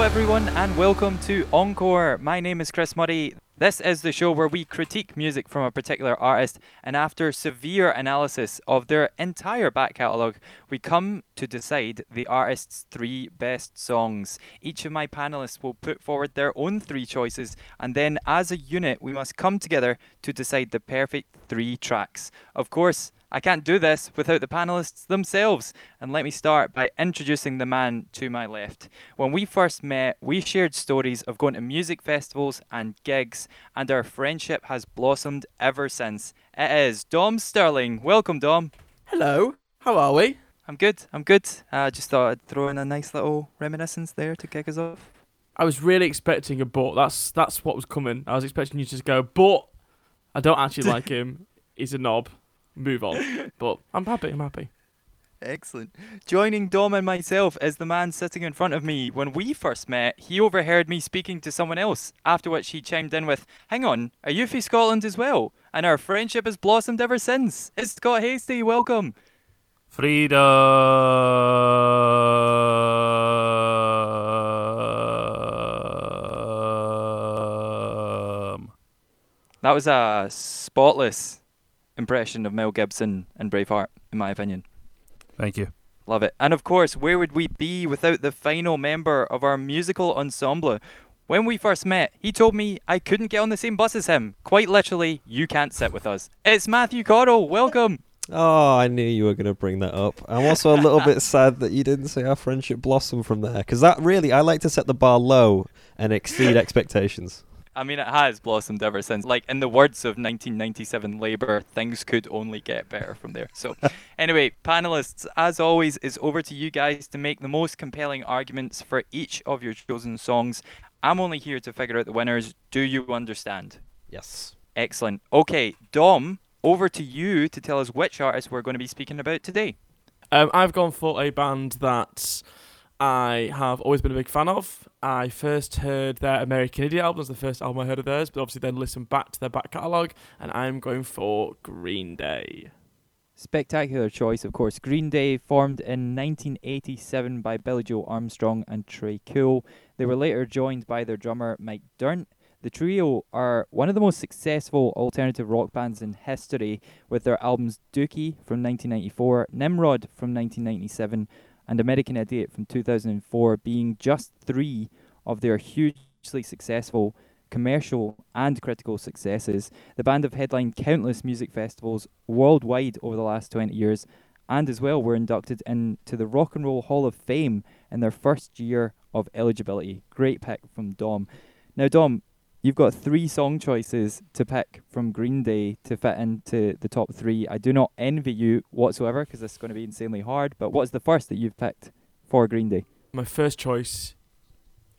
Hello, everyone, and welcome to Encore. My name is Chris Murray. This is the show where we critique music from a particular artist, and after severe analysis of their entire back catalogue, we come to decide the artist's three best songs. Each of my panelists will put forward their own three choices, and then as a unit, we must come together to decide the perfect three tracks. Of course, I can't do this without the panelists themselves. And let me start by introducing the man to my left. When we first met, we shared stories of going to music festivals and gigs, and our friendship has blossomed ever since. It is Dom Sterling. Welcome, Dom. Hello. How are we? I'm good. I'm good. I uh, just thought I'd throw in a nice little reminiscence there to kick us off. I was really expecting a but. That's that's what was coming. I was expecting you to just go, but I don't actually like him. He's a knob move on. But I'm happy. I'm happy. Excellent. Joining Dom and myself is the man sitting in front of me. When we first met, he overheard me speaking to someone else, after which he chimed in with, Hang on, are you from Scotland as well? And our friendship has blossomed ever since. It's Scott Hasty, welcome. Freedom. That was a spotless impression of Mel Gibson and Braveheart, in my opinion. Thank you. Love it. And of course, where would we be without the final member of our musical ensemble? When we first met, he told me I couldn't get on the same bus as him. Quite literally, you can't sit with us. It's Matthew Cottle. Welcome. Oh, I knew you were going to bring that up. I'm also a little bit sad that you didn't say our friendship blossom from there, because that really, I like to set the bar low and exceed expectations. I mean, it has blossomed ever since. Like in the words of 1997 Labour, things could only get better from there. So, anyway, panelists, as always, is over to you guys to make the most compelling arguments for each of your chosen songs. I'm only here to figure out the winners. Do you understand? Yes. Excellent. Okay, Dom, over to you to tell us which artist we're going to be speaking about today. Um, I've gone for a band that I have always been a big fan of. I first heard their American Idiot album, was the first album I heard of theirs, but obviously then listened back to their back catalogue, and I'm going for Green Day. Spectacular choice, of course. Green Day formed in 1987 by Billie Joe Armstrong and Tré Cool. They were later joined by their drummer Mike Dirnt. The trio are one of the most successful alternative rock bands in history, with their albums Dookie from 1994, Nimrod from 1997, and American Idiot from 2004 being just three of their hugely successful commercial and critical successes. The band have headlined countless music festivals worldwide over the last 20 years and as well were inducted into the Rock and Roll Hall of Fame in their first year of eligibility. Great pick from Dom. Now, Dom, You've got three song choices to pick from Green Day to fit into the top three. I do not envy you whatsoever because this is going to be insanely hard. But what's the first that you've picked for Green Day? My first choice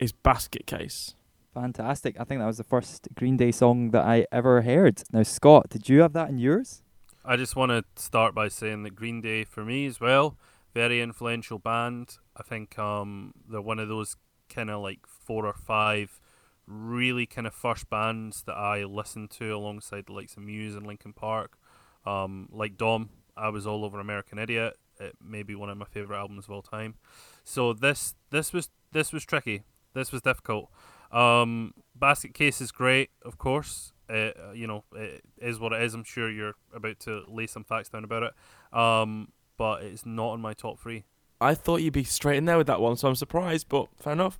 is Basket Case. Fantastic. I think that was the first Green Day song that I ever heard. Now, Scott, did you have that in yours? I just want to start by saying that Green Day, for me as well, very influential band. I think um, they're one of those kind of like four or five really kind of first bands that I listened to alongside the likes of Muse and Linkin Park. Um, like Dom, I was all over American Idiot. It may be one of my favorite albums of all time. So this this was this was tricky. This was difficult. Um, Basket Case is great, of course. It, uh, you know, it is what it is. I'm sure you're about to lay some facts down about it. Um, but it's not in my top three. I thought you'd be straight in there with that one, so I'm surprised, but fair enough.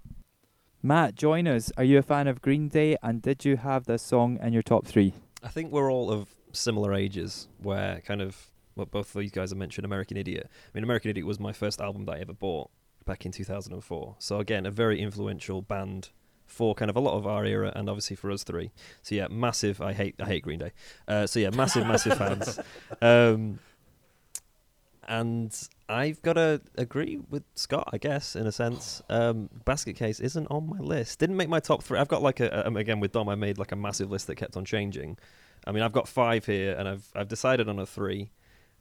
Matt, join us. Are you a fan of Green Day and did you have this song in your top three? I think we're all of similar ages where kind of what both of these guys have mentioned American Idiot. I mean, American Idiot was my first album that I ever bought back in 2004. So, again, a very influential band for kind of a lot of our era and obviously for us three. So, yeah, massive. I hate I hate Green Day. Uh, so, yeah, massive, massive fans. Um, and I've got to agree with Scott, I guess, in a sense. Um, basket case isn't on my list. Didn't make my top three. I've got like a um, again with Dom. I made like a massive list that kept on changing. I mean, I've got five here, and I've I've decided on a three,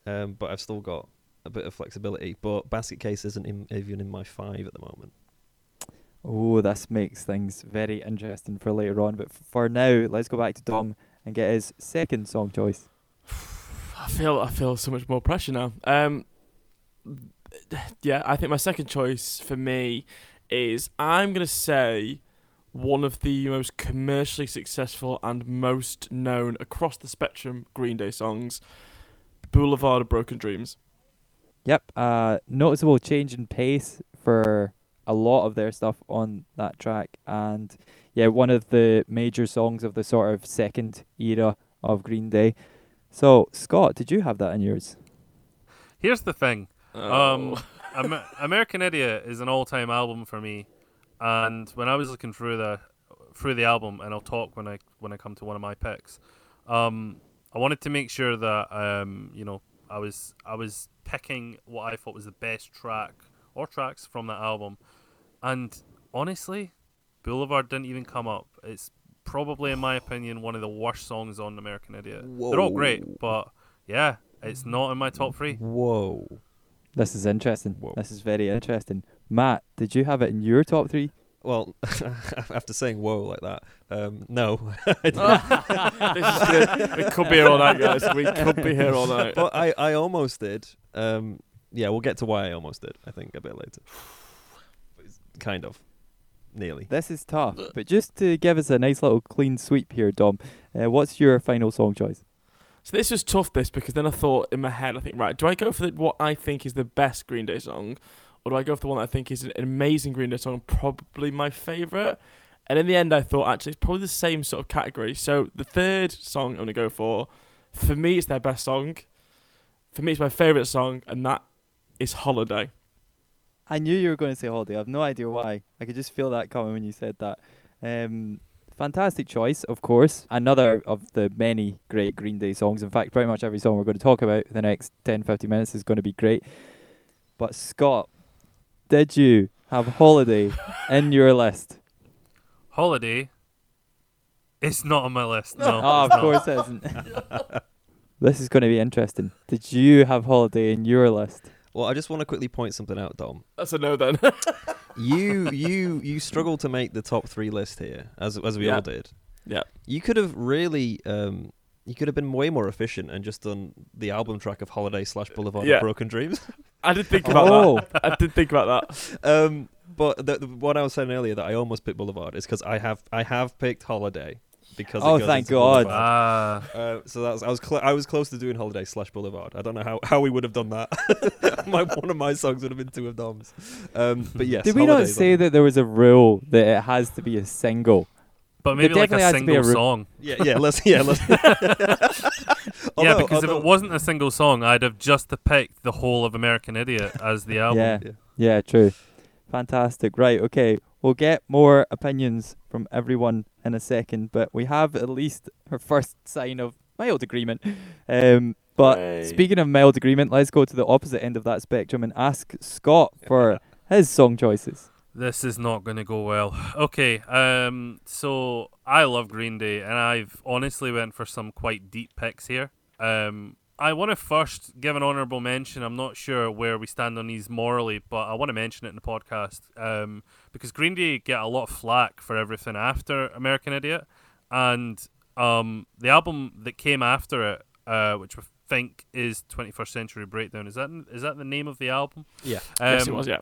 um, but I've still got a bit of flexibility. But basket case isn't in, even in my five at the moment. Oh, this makes things very interesting for later on. But for now, let's go back to Dom and get his second song choice. Feel I feel so much more pressure now. Um, yeah, I think my second choice for me is I'm gonna say one of the most commercially successful and most known across the spectrum Green Day songs, Boulevard of Broken Dreams. Yep, uh, noticeable change in pace for a lot of their stuff on that track, and yeah, one of the major songs of the sort of second era of Green Day. So, Scott, did you have that in yours? Here's the thing. Oh. Um, American Idiot is an all-time album for me, and when I was looking through the through the album, and I'll talk when I when I come to one of my picks, um, I wanted to make sure that um, you know I was I was picking what I thought was the best track or tracks from that album, and honestly, Boulevard didn't even come up. It's probably, in my opinion, one of the worst songs on American Idiot. They're all great, but yeah, it's not in my top three. Whoa. This is interesting. Whoa. This is very interesting. Matt, did you have it in your top three? Well, after saying whoa like that, um, no. I didn't. this is good. We could be here all night, guys. We could be here all night. but I, I almost did. Um, yeah, we'll get to why I almost did, I think, a bit later. Kind of. Nearly. This is tough, but just to give us a nice little clean sweep here, Dom, uh, what's your final song choice? So this was tough, this because then I thought in my head, I think, right, do I go for the, what I think is the best Green Day song, or do I go for the one that I think is an amazing Green Day song, probably my favorite? And in the end, I thought actually it's probably the same sort of category. So the third song I'm gonna go for, for me, it's their best song. For me, it's my favorite song, and that is Holiday. I knew you were going to say Holiday. I have no idea why. I could just feel that coming when you said that. Um, fantastic choice, of course. Another of the many great Green Day songs. In fact, pretty much every song we're going to talk about the next 10, 15 minutes is going to be great. But Scott, did you have Holiday in your list? Holiday. It's not on my list. No. oh, of course it isn't. this is going to be interesting. Did you have Holiday in your list? Well, I just want to quickly point something out, Dom. That's a no then. You you you struggled to make the top three list here, as as we Yeah. all did. Yeah. You could have really um you could have been way more efficient and just done the album track of Holiday slash Boulevard Yeah. of Broken Dreams. I did think about Oh. that. I did think about that. um, but the, the what I was saying earlier that I almost picked Boulevard is because I have I have picked Holiday because. it Oh, goes thank into God. Ah. Uh, so that was, I was cl- I was close to doing Holiday slash Boulevard. I don't know how, how we would have done that. my one of my songs would have been two of Dom's. Um, but yes, Did we not say that there was a rule that it has to be a single? But maybe like a has to be a single re- song. Yeah, yeah. Let's yeah let's. yeah, Although- because if it wasn't a single song, I'd have just picked the whole of American Idiot as the album. Yeah. Yeah. Yeah, true. Fantastic. Right, okay. We'll get more opinions from everyone in a second, but we have at least our first sign of mild agreement. Um, but Hooray. speaking of mild agreement, let's go to the opposite end of that spectrum and ask Scott for his song choices. This is not going to go well. Okay, um, so I love Green Day, and I've honestly went for some quite deep picks here. Um, I want to first give an honourable mention. I'm not sure where we stand on these morally, but I want to mention it in the podcast um, because Green Day get a lot of flack for everything after American Idiot, and um, the album that came after it, uh, which I think is 21st Century Breakdown, is that is that the name of the album? Yeah. yes, it Um, was. Yeah.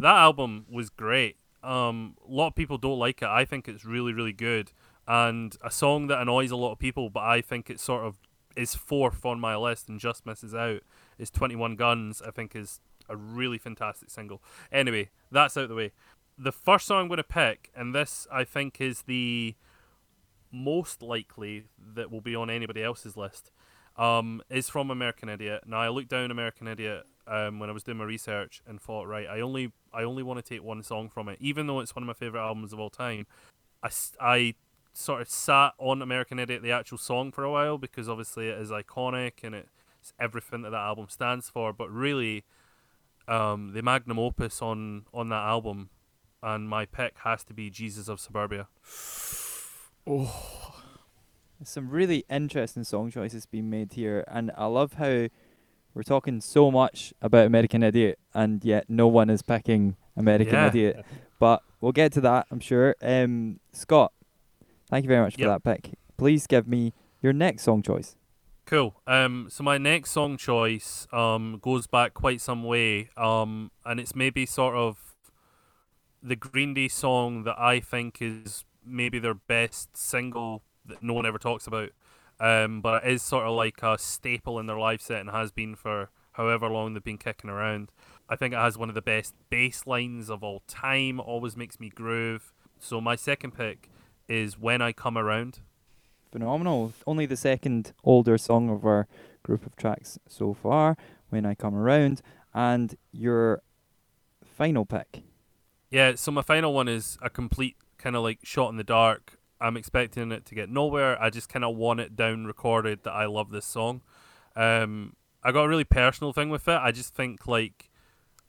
that album was great. Um, a lot of people don't like it. I think it's really, really good, and a song that annoys a lot of people, but I think it sort of is fourth on my list and just misses out. Is Twenty One Guns. I think is a really fantastic single. Anyway, that's out the way. The first song I'm going to pick, and this I think is the most likely that will be on anybody else's list, um, is from American Idiot. Now I looked down American Idiot um, when I was doing my research and thought, right, I only I only want to take one song from it, even though it's one of my favorite albums of all time. I, I sort of sat on American Idiot, the actual song, for a while because obviously it is iconic and it's everything that that album stands for. But really, um, the magnum opus on on that album, and my pick has to be Jesus of Suburbia. Oh, Some really interesting song choices being made here, and I love how we're talking so much about American Idiot, and yet no one is picking American Yeah. Idiot. But we'll get to that, I'm sure. Um, Scott, thank you very much for Yep. that pick. Please give me your next song choice. Cool. Um, so my next song choice um goes back quite some way. Um, and it's maybe sort of the Green Day song that I think is maybe their best single that no one ever talks about. Um, but it is sort of like a staple in their live set and has been for however long they've been kicking around. I think it has one of the best bass lines of all time, always makes me groove. So my second pick is When I Come Around. Phenomenal. Only the second older song of our group of tracks so far, When I Come Around. And your final pick. Yeah, so my final one is a complete kind of like shot in the dark. I'm expecting it to get nowhere. I just kind of want it down recorded that I love this song. Um, I got a really personal thing with it. I just think like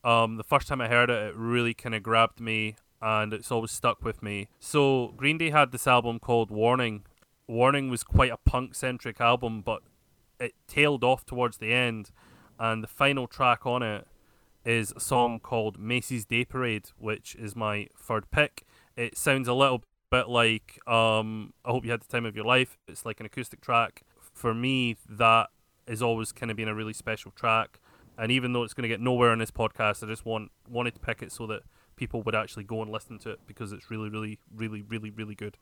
um, the first time I heard it, it really kind of grabbed me and it's always stuck with me. So Green Day had this album called Warning. Warning was quite a punk centric album, but it tailed off towards the end, and the final track on it is a song called Macy's Day Parade, which is my third pick. It sounds a little bit like um, I Hope You Had the Time of Your Life. It's like an acoustic track. For me, that is always kind of been a really special track. And even though it's going to get nowhere on this podcast, I just want wanted to pick it so that people would actually go and listen to it because it's really, really, really, really, really good.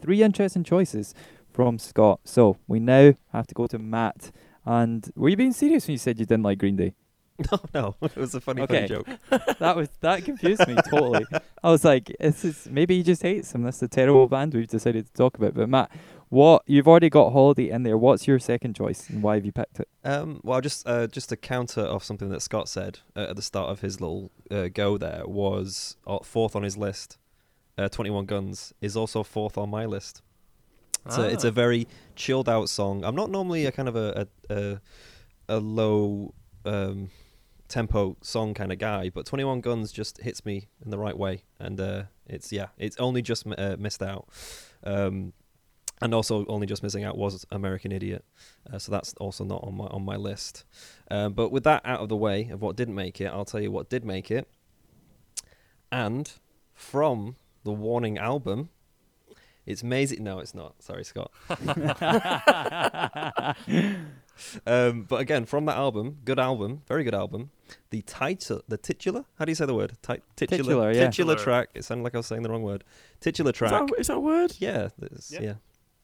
Three interesting choices from Scott. So we now have to go to Matt. And were you being serious when you said you didn't like Green Day? No, no, it was a funny, Okay. funny joke. that was that confused me totally. I was like, this is maybe he just hates them. That's a terrible band we've decided to talk about. But Matt, what you've already got Holiday in there. What's your second choice and why have you picked it? Um, well, just uh, just to counter off something that Scott said uh, at the start of his little uh, go there was uh, fourth on his list. Uh, Twenty One Guns is also fourth on my list. It's a it's Ah. a very chilled out song. I'm not normally a kind of a a, a, a low um, tempo song kind of guy, but Twenty One Guns just hits me in the right way, and uh, it's yeah, it's only just m- uh, missed out. Um, and also, only just missing out was American Idiot, uh, so that's also not on my on my list. Um, but with that out of the way of what didn't make it, I'll tell you what did make it. And from the Warning album, it's Maisie. No, it's not. Sorry, Scott. Um, but again, from that album, good album, very good album. The title, the titular. How do you say the word? Ti- titular, Titular, yeah. titular Titular. track. It sounded like I was saying the wrong word. Titular Is track. that, is that a word? Yeah, it's- Yeah. yeah,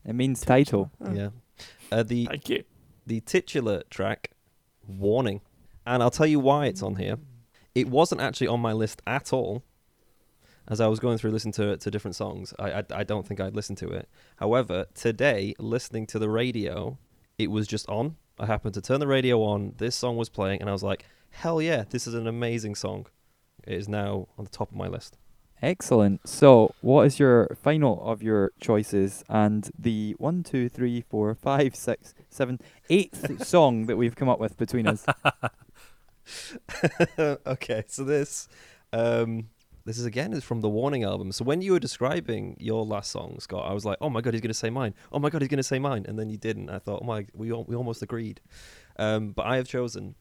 It means title. Oh, yeah. Uh, the Thank you. the titular track, Warning, and I'll tell you why it's on here. It wasn't actually on my list at all. As I was going through listening to to different songs, I, I I don't think I'd listened to it. However, today listening to the radio, it was just on. I happened to turn the radio on. This song was playing, and I was like, "Hell yeah, this is an amazing song." It is now on the top of my list. Excellent. So, what is your final of your choices and the one, two, three, four, five, six, seven, eighth song that we've come up with between us? okay, so this um this is again is from the Warning album. So when you were describing your last song, Scott, I was like, "Oh my god, he's going to say mine. Oh my god, he's going to say mine." And then you didn't. I thought, "Oh my, we al- we almost agreed." Um but I have chosen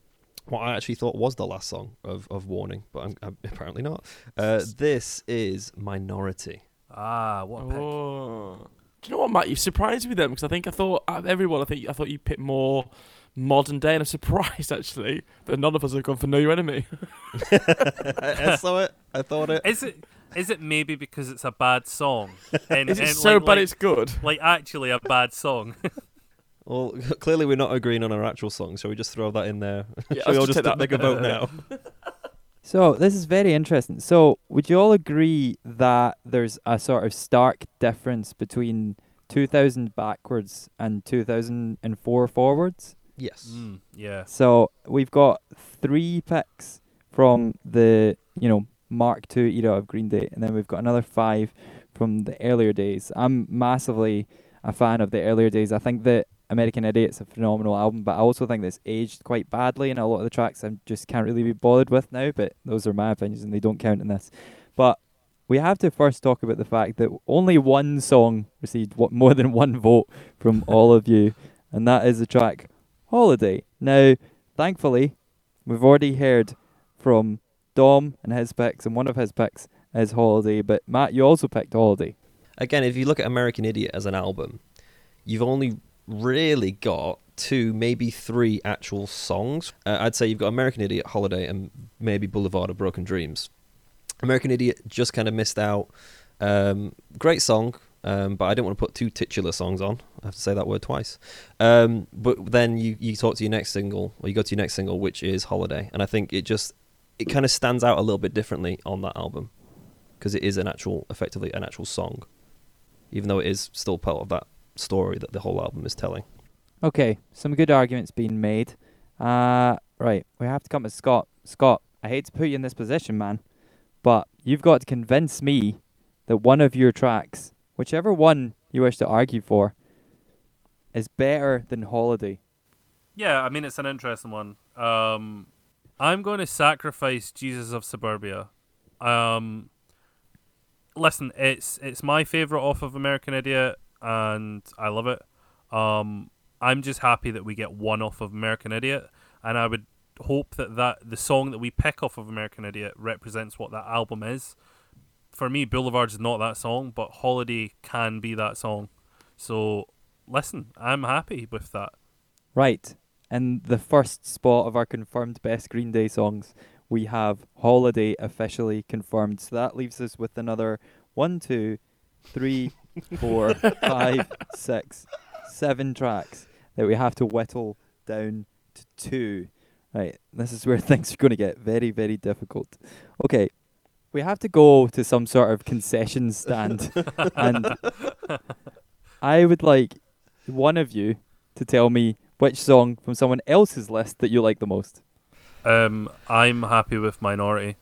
what I actually thought was the last song of of Warning, but I'm, I'm apparently not. Uh this is Minority. Ah, what a pick. Oh. Do you know what, Matt? You surprised me then because I think I thought out of everyone, I think I thought you picked more modern day, and I'm surprised actually that none of us have gone for Know Your Enemy. I, I saw it. I thought it. Is it is it maybe because it's a bad song? And, Is it and so like, bad like, it's good? like actually a bad song? Well, clearly we're not agreeing on our actual song, so we just throw that in there. Yeah, Shall we let's all just just take that. make a vote now? So, this is very interesting. So, would you all agree that there's a sort of stark difference between 2000 backwards and 2004 forwards? Yes. Mm, yeah. So, we've got three picks from the, you know, Mark II era of Green Day, and then we've got another five from the earlier days. I'm massively a fan of the earlier days. I think that American Idiot's a phenomenal album, but I also think that it's aged quite badly, and a lot of the tracks I just can't really be bothered with now. But those are my opinions, and they don't count in this. But we have to first talk about the fact that only one song received what more than one vote from all of you, and that is the track "Holiday." Now, thankfully, we've already heard from Dom and his picks, and one of his picks is "Holiday." But Matt, you also picked "Holiday." again, if you look at American Idiot as an album, you've only really got two, maybe three actual songs. Uh, I'd say you've got American Idiot, Holiday, and maybe Boulevard of Broken Dreams. American Idiot just kind of missed out. Um, great song, um, but I didn't want to put two titular songs on. I have to say that word twice. Um, but then you, you talk to your next single, or you go to your next single, which is Holiday, and I think it just it kind of stands out a little bit differently on that album because it is an actual, effectively an actual song, even though it is still part of that story that the whole album is telling. Okay, some good arguments being made. Uh, right, we have to come to Scott. Scott, I hate to put you in this position, man, but you've got to convince me that one of your tracks, whichever one you wish to argue for, is better than Holiday. Yeah, I mean it's an interesting one. Um, I'm going to sacrifice Jesus of Suburbia. Um, listen, it's it's my favorite off of American Idiot, and I love it. Um, I'm just happy that we get one off of American Idiot, and I would hope that, that the song that we pick off of American Idiot represents what that album is. For me, Boulevards is not that song, but Holiday can be that song. So, listen, I'm happy with that. Right, in the first spot of our confirmed best Green Day songs, we have Holiday officially confirmed. So that leaves us with another one, two, three, four, five, six, seven tracks that we have to whittle down to two. Right, this is where things are going to get very, very difficult. Okay, we have to go to some sort of concession stand, and I would like one of you to tell me which song from someone else's list that you like the most. Um, I'm happy with Minority.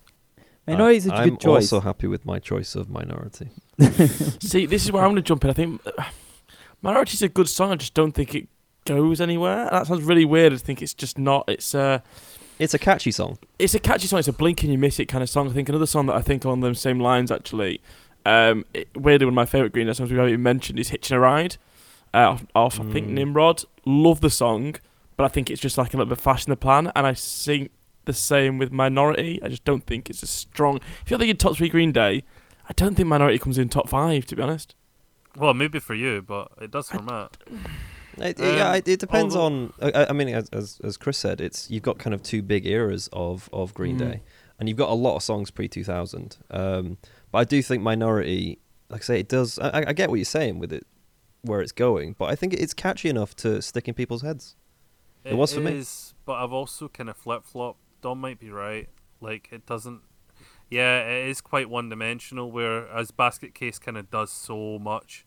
Minority is a I'm good choice. I'm also happy with my choice of Minority. See, this is where I'm going to jump in. I think uh, Minority's a good song. I just don't think it goes anywhere. That sounds really weird. I think it's just not. It's uh, It's a catchy song. it's a catchy song. It's a blink and you miss it kind of song. I think another song that I think along those same lines actually. Um, it, weirdly, one of my favorite Green Day songs we haven't even mentioned is "Hitching a Ride." Uh, off, off I think Mm. Nimrod. Love the song, but I think it's just like a little bit fast in the plan. And I think the same with Minority. I just don't think it's as strong. If you're thinking top three Green Day, I don't think Minority comes in top five. To be honest. Well, maybe for you, but it does for Matt. It, Um, yeah, it, it depends although- on. I, I mean, as, as as Chris said, it's you've got kind of two big eras of of Green Mm. Day, and you've got a lot of songs pre two thousand. Um, but I do think Minority, like I say, it does. I, I- I get what you're saying with it, where it's going, but I think it's catchy enough to stick in people's heads. It was for me. but I've also kind of flip flop. Dom might be right. Like it doesn't. Yeah, it is quite one dimensional. Whereas Basket Case kind of does so much,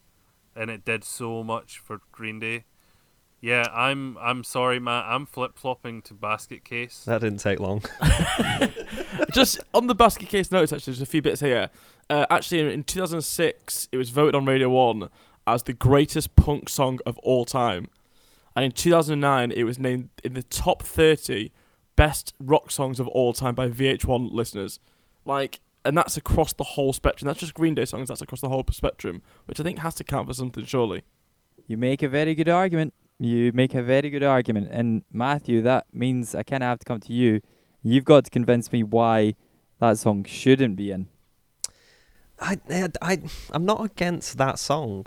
and it did so much for Green Day. Yeah, I'm I'm sorry, Matt. I'm flip flopping to Basket Case. That didn't take long. just on the basket case notes, actually, there's a few bits here. Uh, actually, in, in 2006, it was voted on Radio 1 as the greatest punk song of all time. And in 2009, it was named in the top 30 best rock songs of all time by VH1 listeners. Like, and that's across the whole spectrum. That's just Green Day songs, that's across the whole spectrum, which I think has to count for something, surely. You make a very good argument. You make a very good argument. And Matthew, that means I kind of have to come to you. You've got to convince me why that song shouldn't be in. I, I, I I'm not against that song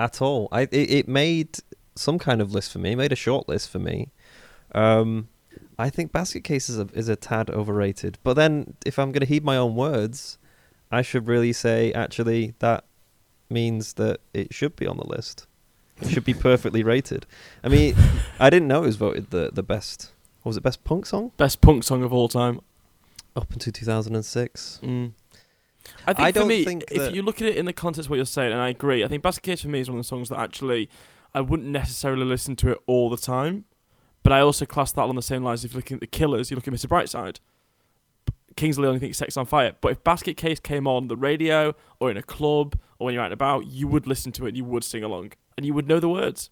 at all. I it, it made some kind of list for me. It made a short list for me. Um, I think Basket Case is a is a tad overrated. But then, if I'm going to heed my own words, I should really say actually that means that it should be on the list. It should be perfectly rated. I mean, I didn't know it was voted the the best. What was it best punk song Best punk song of all time. up until 2006? Mm. I think I for me, think if that- you look at it in the context of what you're saying, and I agree, I think Basket Case for me is one of the songs that actually I wouldn't necessarily listen to it all the time, but I also class that along the same lines. If you're looking at the Killers, you look at Mr. Brightside. Kings of Leon thinks Sex on Fire, but if Basket Case came on the radio or in a club or when you're out and about, you would listen to it, and you would sing along, and you would know the words.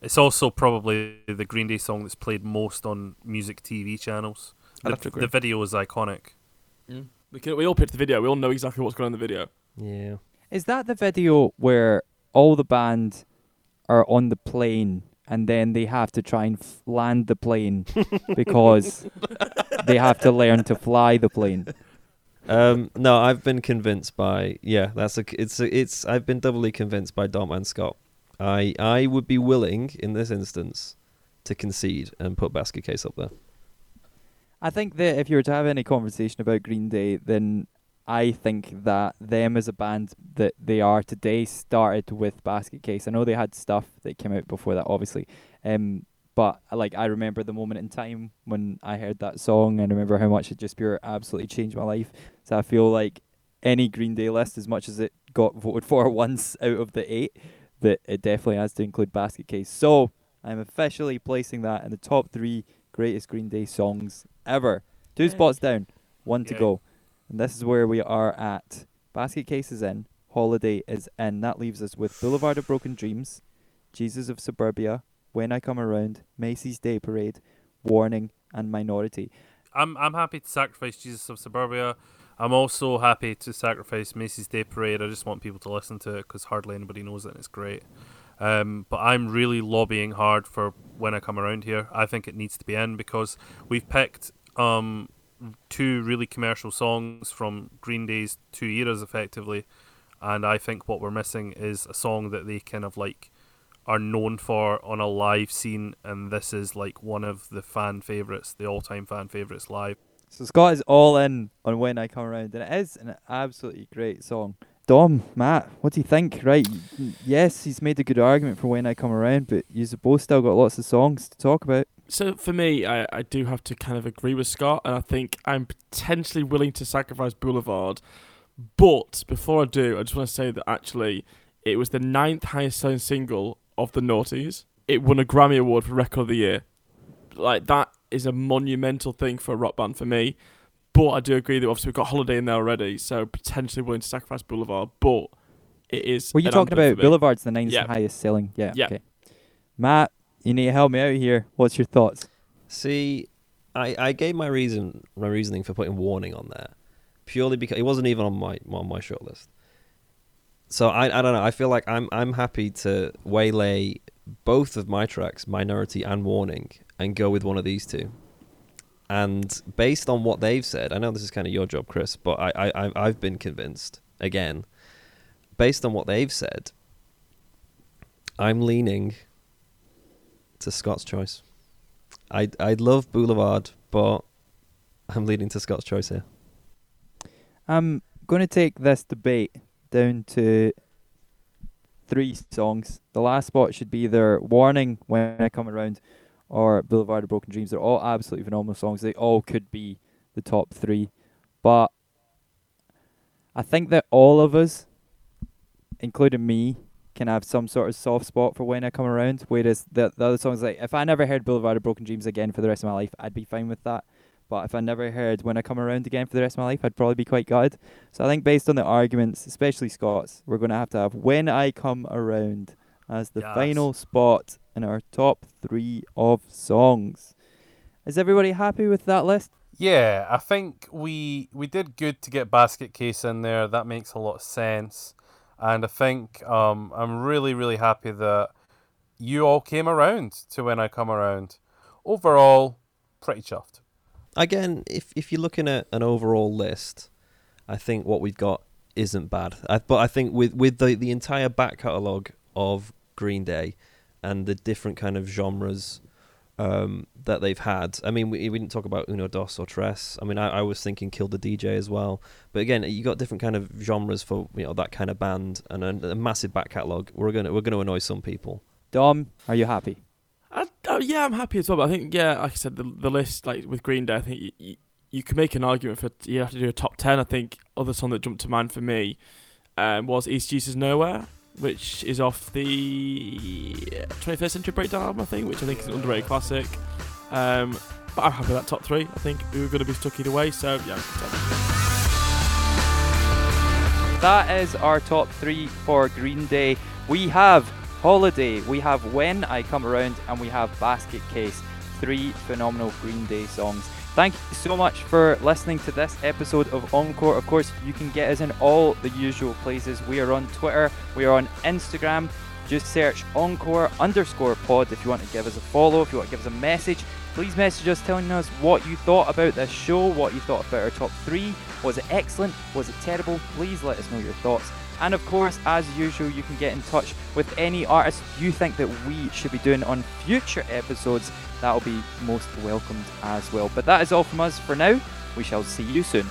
It's also probably the Green Day song that's played most on music TV channels. I'd The, have to agree. the video is iconic. We, can, we all picked the video. We all know exactly what's going on in the video. Yeah. Is that the video where all the band are on the plane and then they have to try and f- land the plane because they have to learn to fly the plane? Um, no, I've been convinced by yeah. That's a it's a, it's. I've been doubly convinced by Dom and Scott. I I would be willing in this instance to concede and put Basket Case up there. I think that if you were to have any conversation about Green Day, then I think that them as a band that they are today started with Basket Case. I know they had stuff that came out before that, obviously. Um, but like I remember the moment in time when I heard that song, and remember how much it just pure absolutely changed my life. So I feel like any Green Day list, as much as it got voted for once out of the eight, that it definitely has to include Basket Case. So I'm officially placing that in the top three greatest Green Day songs ever. Two spots down, one to go. And this is where we are at. Basket Case is in, Holiday is in. That leaves us with Boulevard of Broken Dreams, Jesus of Suburbia, When I Come Around, Macy's Day Parade, Warning, and Minority. I'm I'm happy to sacrifice Jesus of Suburbia. I'm also happy to sacrifice Macy's Day Parade. I just want people to listen to it because hardly anybody knows it and it's great. Um, but I'm really lobbying hard for when I come around here. I think it needs to be in because we've picked um, two really commercial songs from Green Day's two eras, effectively, and I think what we're missing is a song that they kind of like are known for on a live scene, and this is like one of the fan favorites, the all-time fan favorites live. So Scott is all in on When I Come Around, and it is an absolutely great song. Dom, Matt, what do you think? Right, yes, he's made a good argument for When I Come Around, but you've both still got lots of songs to talk about. So for me, I, I do have to kind of agree with Scott, and I think I'm potentially willing to sacrifice Boulevard. But before I do, I just want to say that actually it was the ninth highest selling single of the Naughties. It won a Grammy Award for Record of the Year. Like that is a monumental thing for a rock band for me. But I do agree that obviously we've got Holiday in there already, so potentially willing to sacrifice Boulevard. But it is. Were you talking about. Boulevard's the ninth Yeah. highest selling? Yeah, Yeah. okay. Matt, you need to help me out here. What's your thoughts? See, I, I gave my reason my reasoning for putting warning on there purely because it wasn't even on my on my short list. So I I don't know. I feel like I'm I'm happy to waylay both of my tracks, Minority and Warning, and go with one of these two. And based on what they've said, I know this is kind of your job, Chris, but I, I I've been convinced again. Based on what they've said, I'm leaning to Scott's choice. I I love Boulevard, but I'm leaning to Scott's choice here. I'm going to take this debate down to three songs. The last spot should be either Warning When I Come Around or Boulevard of Broken Dreams. They're all absolutely phenomenal songs. They all could be the top three. But I think that all of us, including me, can have some sort of soft spot for When I Come Around. Whereas the, the other songs, like, if I never heard Boulevard of Broken Dreams again for the rest of my life, I'd be fine with that. But if I never heard When I Come Around again for the rest of my life, I'd probably be quite gutted. So I think based on the arguments, especially Scott's, we're going to have to have When I Come Around as the Yes. final spot in our top three of songs. Is everybody happy with that list? Yeah, I think we we did good to get basket case in there. That makes a lot of sense, and I think um, I'm really really happy that you all came around to when I come around. Overall, pretty chuffed. Again, if if you're looking at an overall list, I think what we've got isn't bad. I, but I think with with the the entire back catalogue of Green Day and the different kind of genres um, that they've had. I mean, we, we didn't talk about Uno Dos or Tres. I mean, I, I was thinking Kill the DJ as well. But again, you got different kind of genres for you know that kind of band and a, a massive back catalogue. We're gonna we're gonna annoy some people. Dom, are you happy? I, oh, yeah, I'm happy as well. But I think, yeah, like I said, the the list, like with Green Day, I think you, you, you can make an argument for you have to do a top ten. I think other song that jumped to mind for me um, was East Jesus Nowhere, which is off the 21st Century Breakdown album, I think, which I think is an underrated classic. Um, but I'm happy with that top three. I think we were going to be stuck either way, so yeah. That is our top three for Green Day. We have Holiday, we have When I Come Around, and we have Basket Case. Three phenomenal Green Day songs. Thank you so much for listening to this episode of Encore. Of course, you can get us in all the usual places. We are on Twitter, we are on Instagram. Just search Encore underscore pod if you want to give us a follow, if you want to give us a message. Please message us telling us what you thought about this show, what you thought about our top three. Was it excellent? Was it terrible? Please let us know your thoughts. And of course, as usual, you can get in touch with any artist you think that we should be doing on future episodes. That'll be most welcomed as well. But that is all from us for now. We shall see you soon.